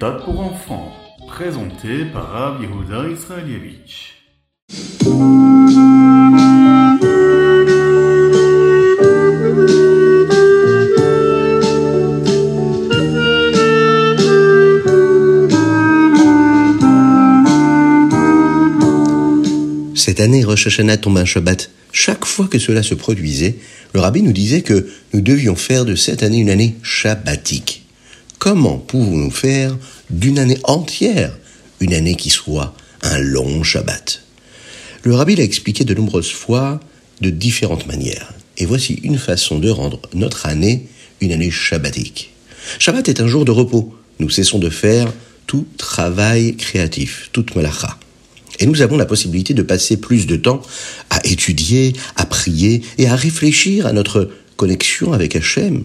méthode pour enfants, présenté par Rav Yehuda Israelievich. Cette année, Rosh Hashanah tombe un Shabbat. Chaque fois que cela se produisait, le rabbi nous disait que nous devions faire de cette année une année shabbatique. Comment pouvons-nous faire d'une année entière une année qui soit un long Shabbat? Le rabbi l'a expliqué de nombreuses fois de différentes manières. Et voici une façon de rendre notre année une année shabbatique. Shabbat est un jour de repos. Nous cessons de faire tout travail créatif, toute malacha. Et nous avons la possibilité de passer plus de temps à étudier, à prier et à réfléchir à notre connexion avec Hachem.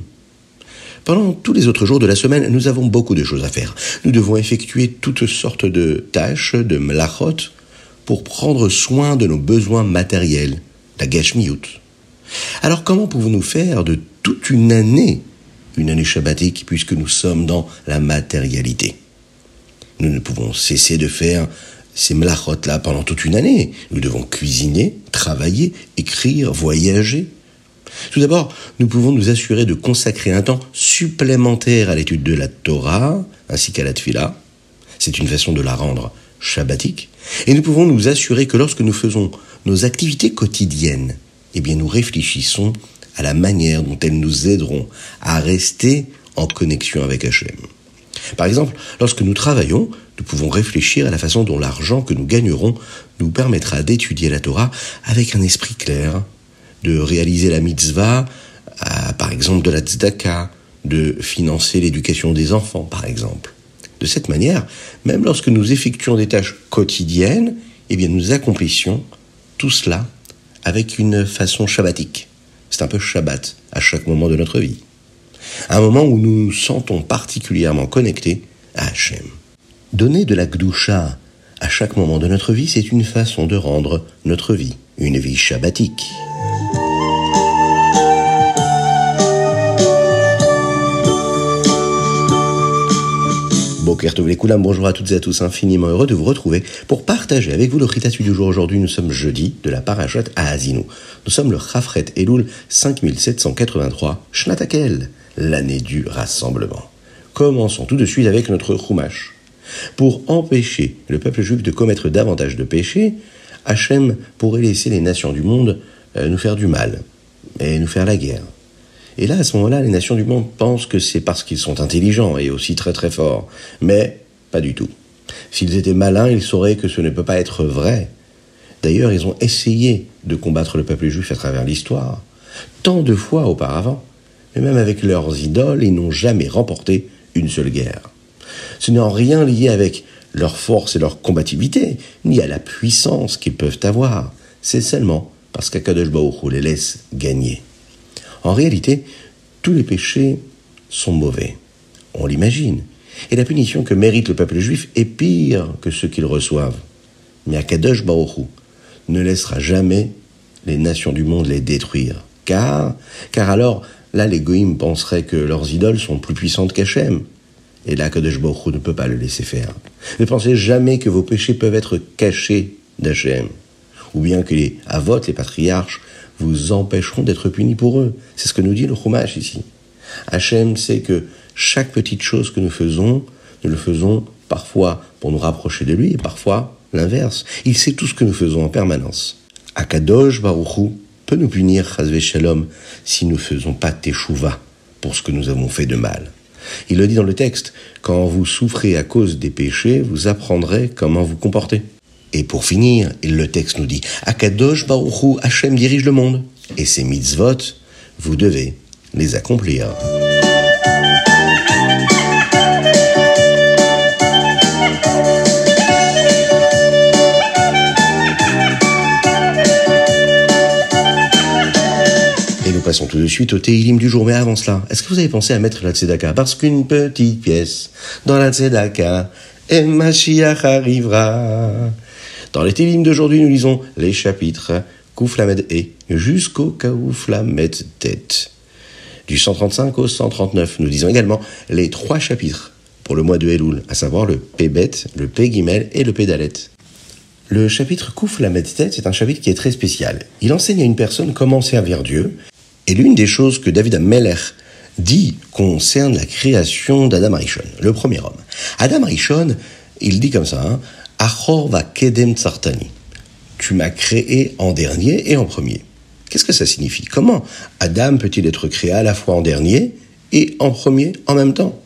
Pendant tous les autres jours de la semaine, nous avons beaucoup de choses à faire. Nous devons effectuer toutes sortes de tâches, de mlachot, pour prendre soin de nos besoins matériels, la gashmiut. Alors comment pouvons-nous faire de toute une année une année shabbatique puisque nous sommes dans la matérialité? Nous ne pouvons cesser de faire ces mlachot-là pendant toute une année. Nous devons cuisiner, travailler, écrire, voyager. Tout d'abord, nous pouvons nous assurer de consacrer un temps supplémentaire à l'étude de la Torah, ainsi qu'à la Tfila. C'est une façon de la rendre shabbatique. Et nous pouvons nous assurer que lorsque nous faisons nos activités quotidiennes, eh bien, nous réfléchissons à la manière dont elles nous aideront à rester en connexion avec Hachem. Par exemple, lorsque nous travaillons, nous pouvons réfléchir à la façon dont l'argent que nous gagnerons nous permettra d'étudier la Torah avec un esprit clair, de réaliser la mitzvah, par exemple de la tzedaka, de financer l'éducation des enfants, par exemple. De cette manière, même lorsque nous effectuons des tâches quotidiennes, eh bien, nous accomplissions tout cela avec une façon shabbatique. C'est un peu Shabbat à chaque moment de notre vie. Un moment où nous nous sentons particulièrement connectés à Hachem. Donner de la gdoucha à chaque moment de notre vie, c'est une façon de rendre notre vie une vie shabbatique. Bonjour à toutes et à tous, infiniment heureux de vous retrouver pour partager avec vous le Ritatu du jour. Aujourd'hui, nous sommes jeudi de la Parashat à Azinu. Nous sommes le Chafret Elul 5783, Shnatakel, l'année du rassemblement. Commençons tout de suite avec notre Chumash. Pour empêcher le peuple juif de commettre davantage de péchés, Hachem pourrait laisser les nations du monde euh, nous faire du mal et nous faire la guerre. Et là, à ce moment-là, les nations du monde pensent que c'est parce qu'ils sont intelligents et aussi très très forts. Mais pas du tout. S'ils étaient malins, ils sauraient que ce ne peut pas être vrai. D'ailleurs, ils ont essayé de combattre le peuple juif à travers l'histoire, tant de fois auparavant. Mais même avec leurs idoles, ils n'ont jamais remporté une seule guerre. Ce n'est en rien lié avec leur force et leur combativité, ni à la puissance qu'ils peuvent avoir. C'est seulement parce qu'Akadosh les laisse gagner. En réalité, tous les péchés sont mauvais. On l'imagine. Et la punition que mérite le peuple juif est pire que ce qu'ils reçoivent. Mais Akadosh Baruch ne laissera jamais les nations du monde les détruire. Car, car alors, là, les goïms penseraient que leurs idoles sont plus puissantes qu'Hachem. Et là, Kadosh Baruch ne peut pas le laisser faire. Ne pensez jamais que vos péchés peuvent être cachés d'Hachem. Ou bien que les avot, les patriarches, vous empêcheront d'être punis pour eux. C'est ce que nous dit le Chumash ici. Hachem sait que chaque petite chose que nous faisons, nous le faisons parfois pour nous rapprocher de lui et parfois l'inverse. Il sait tout ce que nous faisons en permanence. Akadosh Baruchou peut nous punir, Shalom, si nous ne faisons pas teshuva pour ce que nous avons fait de mal. Il le dit dans le texte, quand vous souffrez à cause des péchés, vous apprendrez comment vous comporter. Et pour finir, le texte nous dit, Akadosh Baruchu Hachem dirige le monde, et ces mitzvot, vous devez les accomplir. passons tout de suite au Teilim du jour. Mais avant cela, est-ce que vous avez pensé à mettre la Tzedaka? Parce qu'une petite pièce dans la Tzedaka, et Mashiach arrivera. Dans les Teilim d'aujourd'hui, nous lisons les chapitres Kouflamed et jusqu'au Kaouflamed tête. Du 135 au 139, nous lisons également les trois chapitres pour le mois de Elul, à savoir le Pébet, le Pégimel et le Pédalet. Le chapitre Kouf la Medtet, c'est un chapitre qui est très spécial. Il enseigne à une personne comment servir Dieu, et l'une des choses que David Ameller dit concerne la création d'Adam Arishon, le premier homme. Adam Arishon, il dit comme ça, hein, Achor va kedem tsartani. Tu m'as créé en dernier et en premier. Qu'est-ce que ça signifie? Comment Adam peut-il être créé à la fois en dernier et en premier en même temps?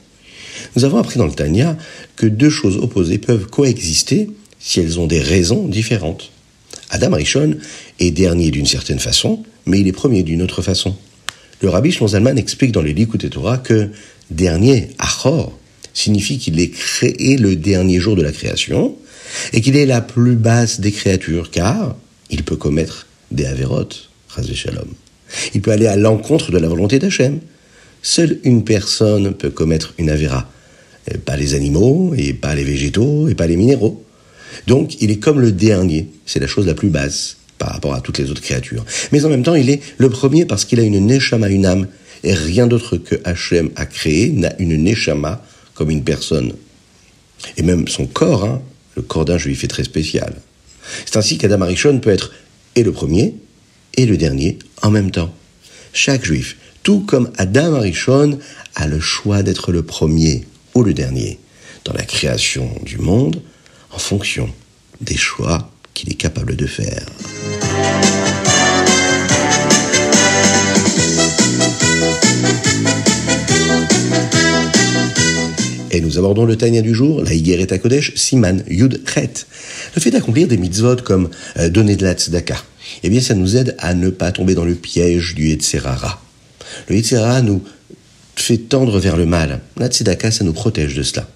Nous avons appris dans le Tanya que deux choses opposées peuvent coexister si elles ont des raisons différentes. Adam Rishon est dernier d'une certaine façon, mais il est premier d'une autre façon. Le rabbi Shlomo explique dans les Likutei Torah que dernier, Achor, signifie qu'il est créé le dernier jour de la création et qu'il est la plus basse des créatures, car il peut commettre des avérotes, Shalom. Il peut aller à l'encontre de la volonté d'Hachem. Seule une personne peut commettre une avéra. Pas les animaux, et pas les végétaux, et pas les minéraux. Donc, il est comme le dernier. C'est la chose la plus basse par rapport à toutes les autres créatures. Mais en même temps, il est le premier parce qu'il a une neshama, une âme. Et rien d'autre que Hachem a créé n'a une neshama comme une personne. Et même son corps, hein, le corps d'un juif est très spécial. C'est ainsi qu'Adam Arishon peut être et le premier et le dernier en même temps. Chaque juif, tout comme Adam Arishon, a le choix d'être le premier ou le dernier dans la création du monde en fonction des choix qu'il est capable de faire. Abordons le Tanya du jour, la Higueret Kodesh, Siman, Yud, Chet. Le fait d'accomplir des mitzvot comme euh, donner de la tzedaka, eh bien ça nous aide à ne pas tomber dans le piège du Yetzerara. Le Yetzerara nous fait tendre vers le mal. La tzedaka, ça nous protège de cela.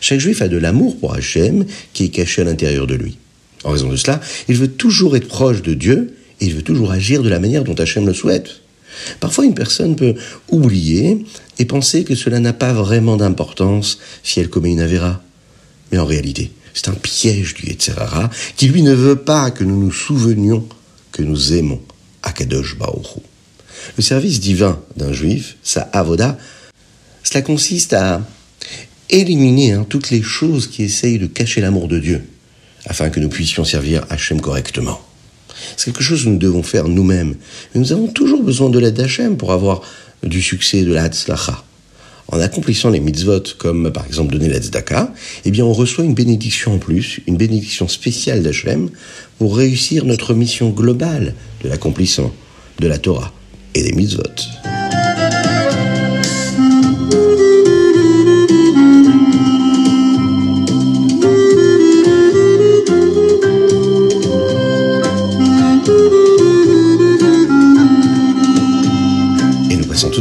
Chaque juif a de l'amour pour Hachem qui est caché à l'intérieur de lui. En raison de cela, il veut toujours être proche de Dieu et il veut toujours agir de la manière dont Hachem le souhaite. Parfois, une personne peut oublier et penser que cela n'a pas vraiment d'importance si elle commet une avéra. Mais en réalité, c'est un piège du Yetzerara qui, lui, ne veut pas que nous nous souvenions que nous aimons Akadosh Baruch Le service divin d'un juif, sa avoda, cela consiste à éliminer hein, toutes les choses qui essayent de cacher l'amour de Dieu, afin que nous puissions servir Hachem correctement. C'est quelque chose que nous devons faire nous-mêmes. Mais nous avons toujours besoin de l'aide d'Hachem pour avoir du succès de la Hatzlacha. En accomplissant les mitzvot, comme par exemple donner la tzedaka, eh bien on reçoit une bénédiction en plus, une bénédiction spéciale d'Hachem, pour réussir notre mission globale de l'accomplissement de la Torah et des mitzvot.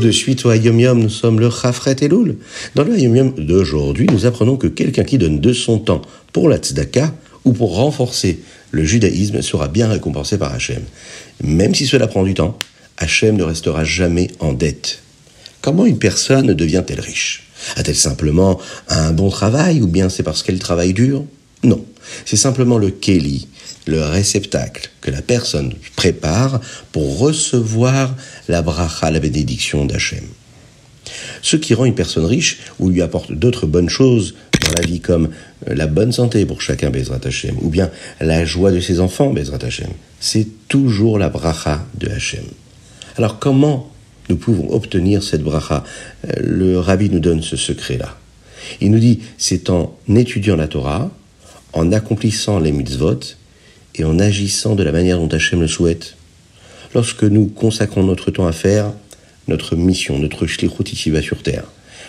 De suite au Yom, nous sommes le Chafret Elul. Dans le Yom d'aujourd'hui, nous apprenons que quelqu'un qui donne de son temps pour la tzedaka ou pour renforcer le judaïsme sera bien récompensé par Hachem. Même si cela prend du temps, Hachem ne restera jamais en dette. Comment une personne devient-elle riche? A-t-elle simplement un bon travail ou bien c'est parce qu'elle travaille dur? Non, c'est simplement le Keli, le réceptacle que la personne prépare pour recevoir la bracha, la bénédiction d'Hachem. Ce qui rend une personne riche ou lui apporte d'autres bonnes choses dans la vie comme euh, la bonne santé pour chacun Bezrat Hachem ou bien la joie de ses enfants Bezrat Hachem, c'est toujours la bracha de Hachem. Alors comment nous pouvons obtenir cette bracha? Euh, Le rabbi nous donne ce secret-là. Il nous dit c'est en étudiant la Torah, en accomplissant les mitzvot et en agissant de la manière dont Hachem le souhaite. Lorsque nous consacrons notre temps à faire notre mission, notre shlichut ici va sur terre,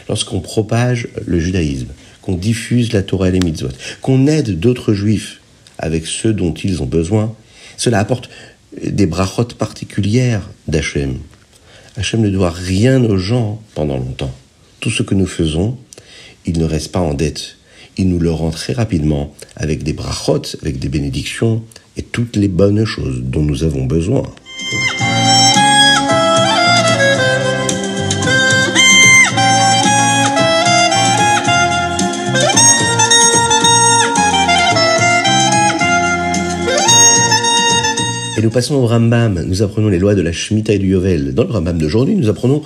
lorsqu'on propage le judaïsme, qu'on diffuse la Torah et les mitzvot, qu'on aide d'autres juifs avec ceux dont ils ont besoin, cela apporte des brachot particulières d'Hachem. Hachem ne doit rien aux gens pendant longtemps. Tout ce que nous faisons, il ne reste pas en dette il nous le rend très rapidement avec des brachot, avec des bénédictions et toutes les bonnes choses dont nous avons besoin. Et nous passons au Rambam. Nous apprenons les lois de la Shemitah et du Yovel. Dans le Rambam d'aujourd'hui, nous apprenons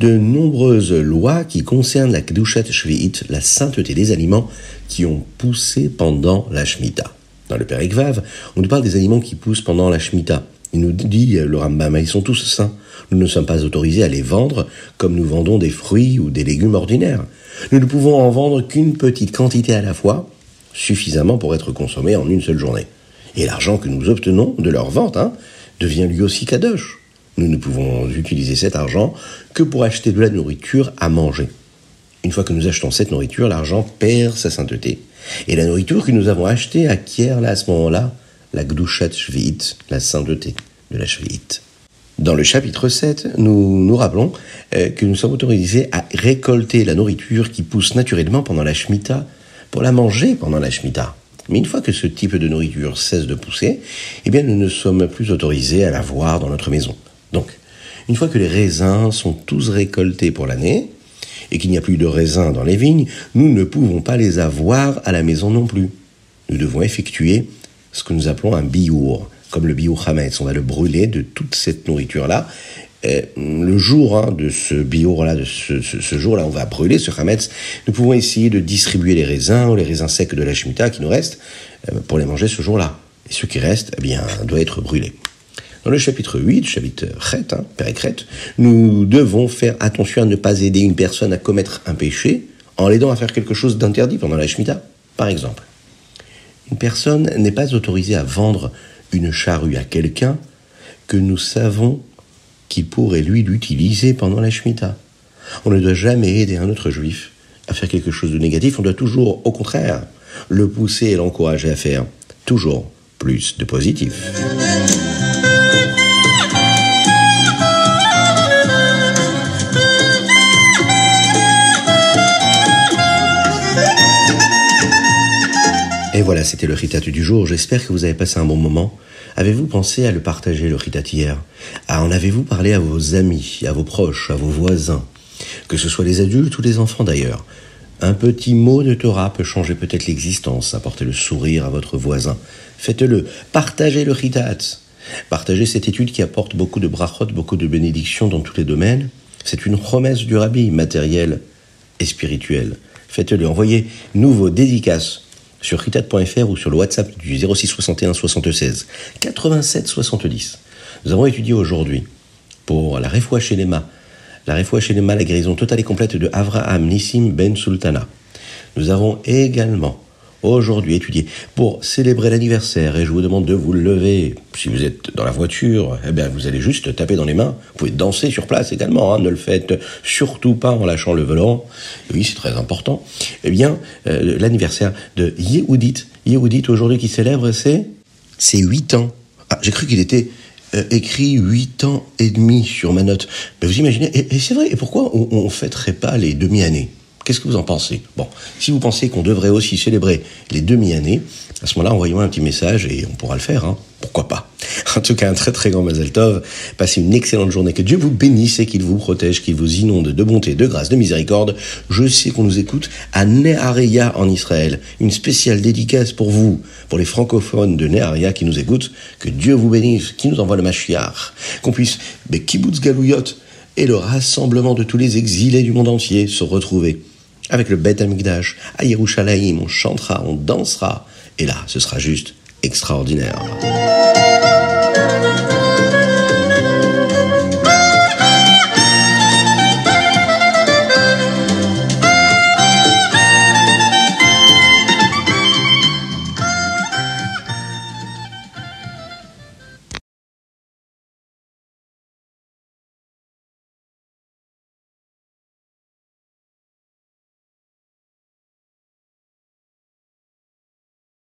de nombreuses lois qui concernent la Kedushat Shvi'it, la sainteté des aliments qui ont poussé pendant la Shemitah. Dans le Père Vav, on nous parle des aliments qui poussent pendant la Shemitah. Il nous dit, le Rambam, ils sont tous sains. Nous ne sommes pas autorisés à les vendre comme nous vendons des fruits ou des légumes ordinaires. Nous ne pouvons en vendre qu'une petite quantité à la fois, suffisamment pour être consommé en une seule journée. Et l'argent que nous obtenons de leur vente hein, devient lui aussi kadosh. Nous ne pouvons utiliser cet argent que pour acheter de la nourriture à manger. Une fois que nous achetons cette nourriture, l'argent perd sa sainteté. Et la nourriture que nous avons achetée acquiert à ce moment-là la Gdushat Shvi'it, la sainteté de la Shvi'it. Dans le chapitre 7, nous nous rappelons euh, que nous sommes autorisés à récolter la nourriture qui pousse naturellement pendant la Shemitah pour la manger pendant la Shemitah. Mais une fois que ce type de nourriture cesse de pousser, eh bien nous ne sommes plus autorisés à la voir dans notre maison. Une fois que les raisins sont tous récoltés pour l'année, et qu'il n'y a plus de raisins dans les vignes, nous ne pouvons pas les avoir à la maison non plus. Nous devons effectuer ce que nous appelons un biour, comme le biour hametz. On va le brûler de toute cette nourriture-là. le jour hein, de ce biour-là, de ce, jour-là, on va brûler ce hametz. Nous pouvons essayer de distribuer les raisins ou les raisins secs de la Shemitah qui nous restent euh, pour les manger ce jour-là. Et ce qui reste, eh bien, doit être brûlé. Dans le chapitre 8, chapitre Chet, hein, nous devons faire attention à ne pas aider une personne à commettre un péché en l'aidant à faire quelque chose d'interdit pendant la Shemitah. Par exemple, une personne n'est pas autorisée à vendre une charrue à quelqu'un que nous savons qui pourrait lui l'utiliser pendant la Shemitah. On ne doit jamais aider un autre juif à faire quelque chose de négatif, on doit toujours, au contraire, le pousser et l'encourager à faire toujours plus de positif. Voilà, c'était le ritat du jour. J'espère que vous avez passé un bon moment. Avez-vous pensé à le partager, le ritat hier? En avez-vous parlé à vos amis, à vos proches, à vos voisins? Que ce soit les adultes ou les enfants d'ailleurs. Un petit mot de Torah peut changer peut-être l'existence, apporter le sourire à votre voisin. Faites-le. Partagez le ritat. Partagez cette étude qui apporte beaucoup de brachot, beaucoup de bénédictions dans tous les domaines. C'est une promesse du rabbi, matérielle et spirituelle. Faites-le. Envoyez nouveaux dédicaces sur ritat.fr ou sur le WhatsApp du 06 61 76 87 70. Nous avons étudié aujourd'hui pour la Refoua Shelema, la Refoua Shelema, la guérison totale et complète de Avraham Nissim Ben Sultana. Nous avons également aujourd'hui étudié pour célébrer l'anniversaire et je vous demande de vous lever. Si vous êtes dans la voiture, eh bien vous allez juste taper dans les mains. Vous pouvez danser sur place également. Hein. Ne le faites surtout pas en lâchant le volant. Oui, c'est très important. Eh bien, euh, l'anniversaire de Yehudit. Yehudit aujourd'hui qui célèbre, c'est? C'est 8 ans. Ah, j'ai cru qu'il était euh, écrit 8 ans et demi sur ma note. Mais vous imaginez, et, c'est vrai, et pourquoi on ne fêterait pas les demi-années? Qu'est-ce que vous en pensez? Bon, si vous pensez qu'on devrait aussi célébrer les demi-années, à ce moment-là, envoyez-moi un petit message et on pourra le faire. Hein. Pourquoi pas? En tout cas, un très très grand Mazel Tov. Passez une excellente journée. Que Dieu vous bénisse et qu'il vous protège, qu'il vous inonde de bonté, de grâce, de miséricorde. Je sais qu'on nous écoute à Neharia en Israël. Une spéciale dédicace pour vous, pour les francophones de Neharia qui nous écoutent. Que Dieu vous bénisse, qui nous envoie le Mashiach. Qu'on puisse, mais kibbutz galouyot et le rassemblement de tous les exilés du monde entier se retrouver avec le Beth Amikdash, à Yerushalayim, on chantera, on dansera, et là, ce sera juste extraordinaire.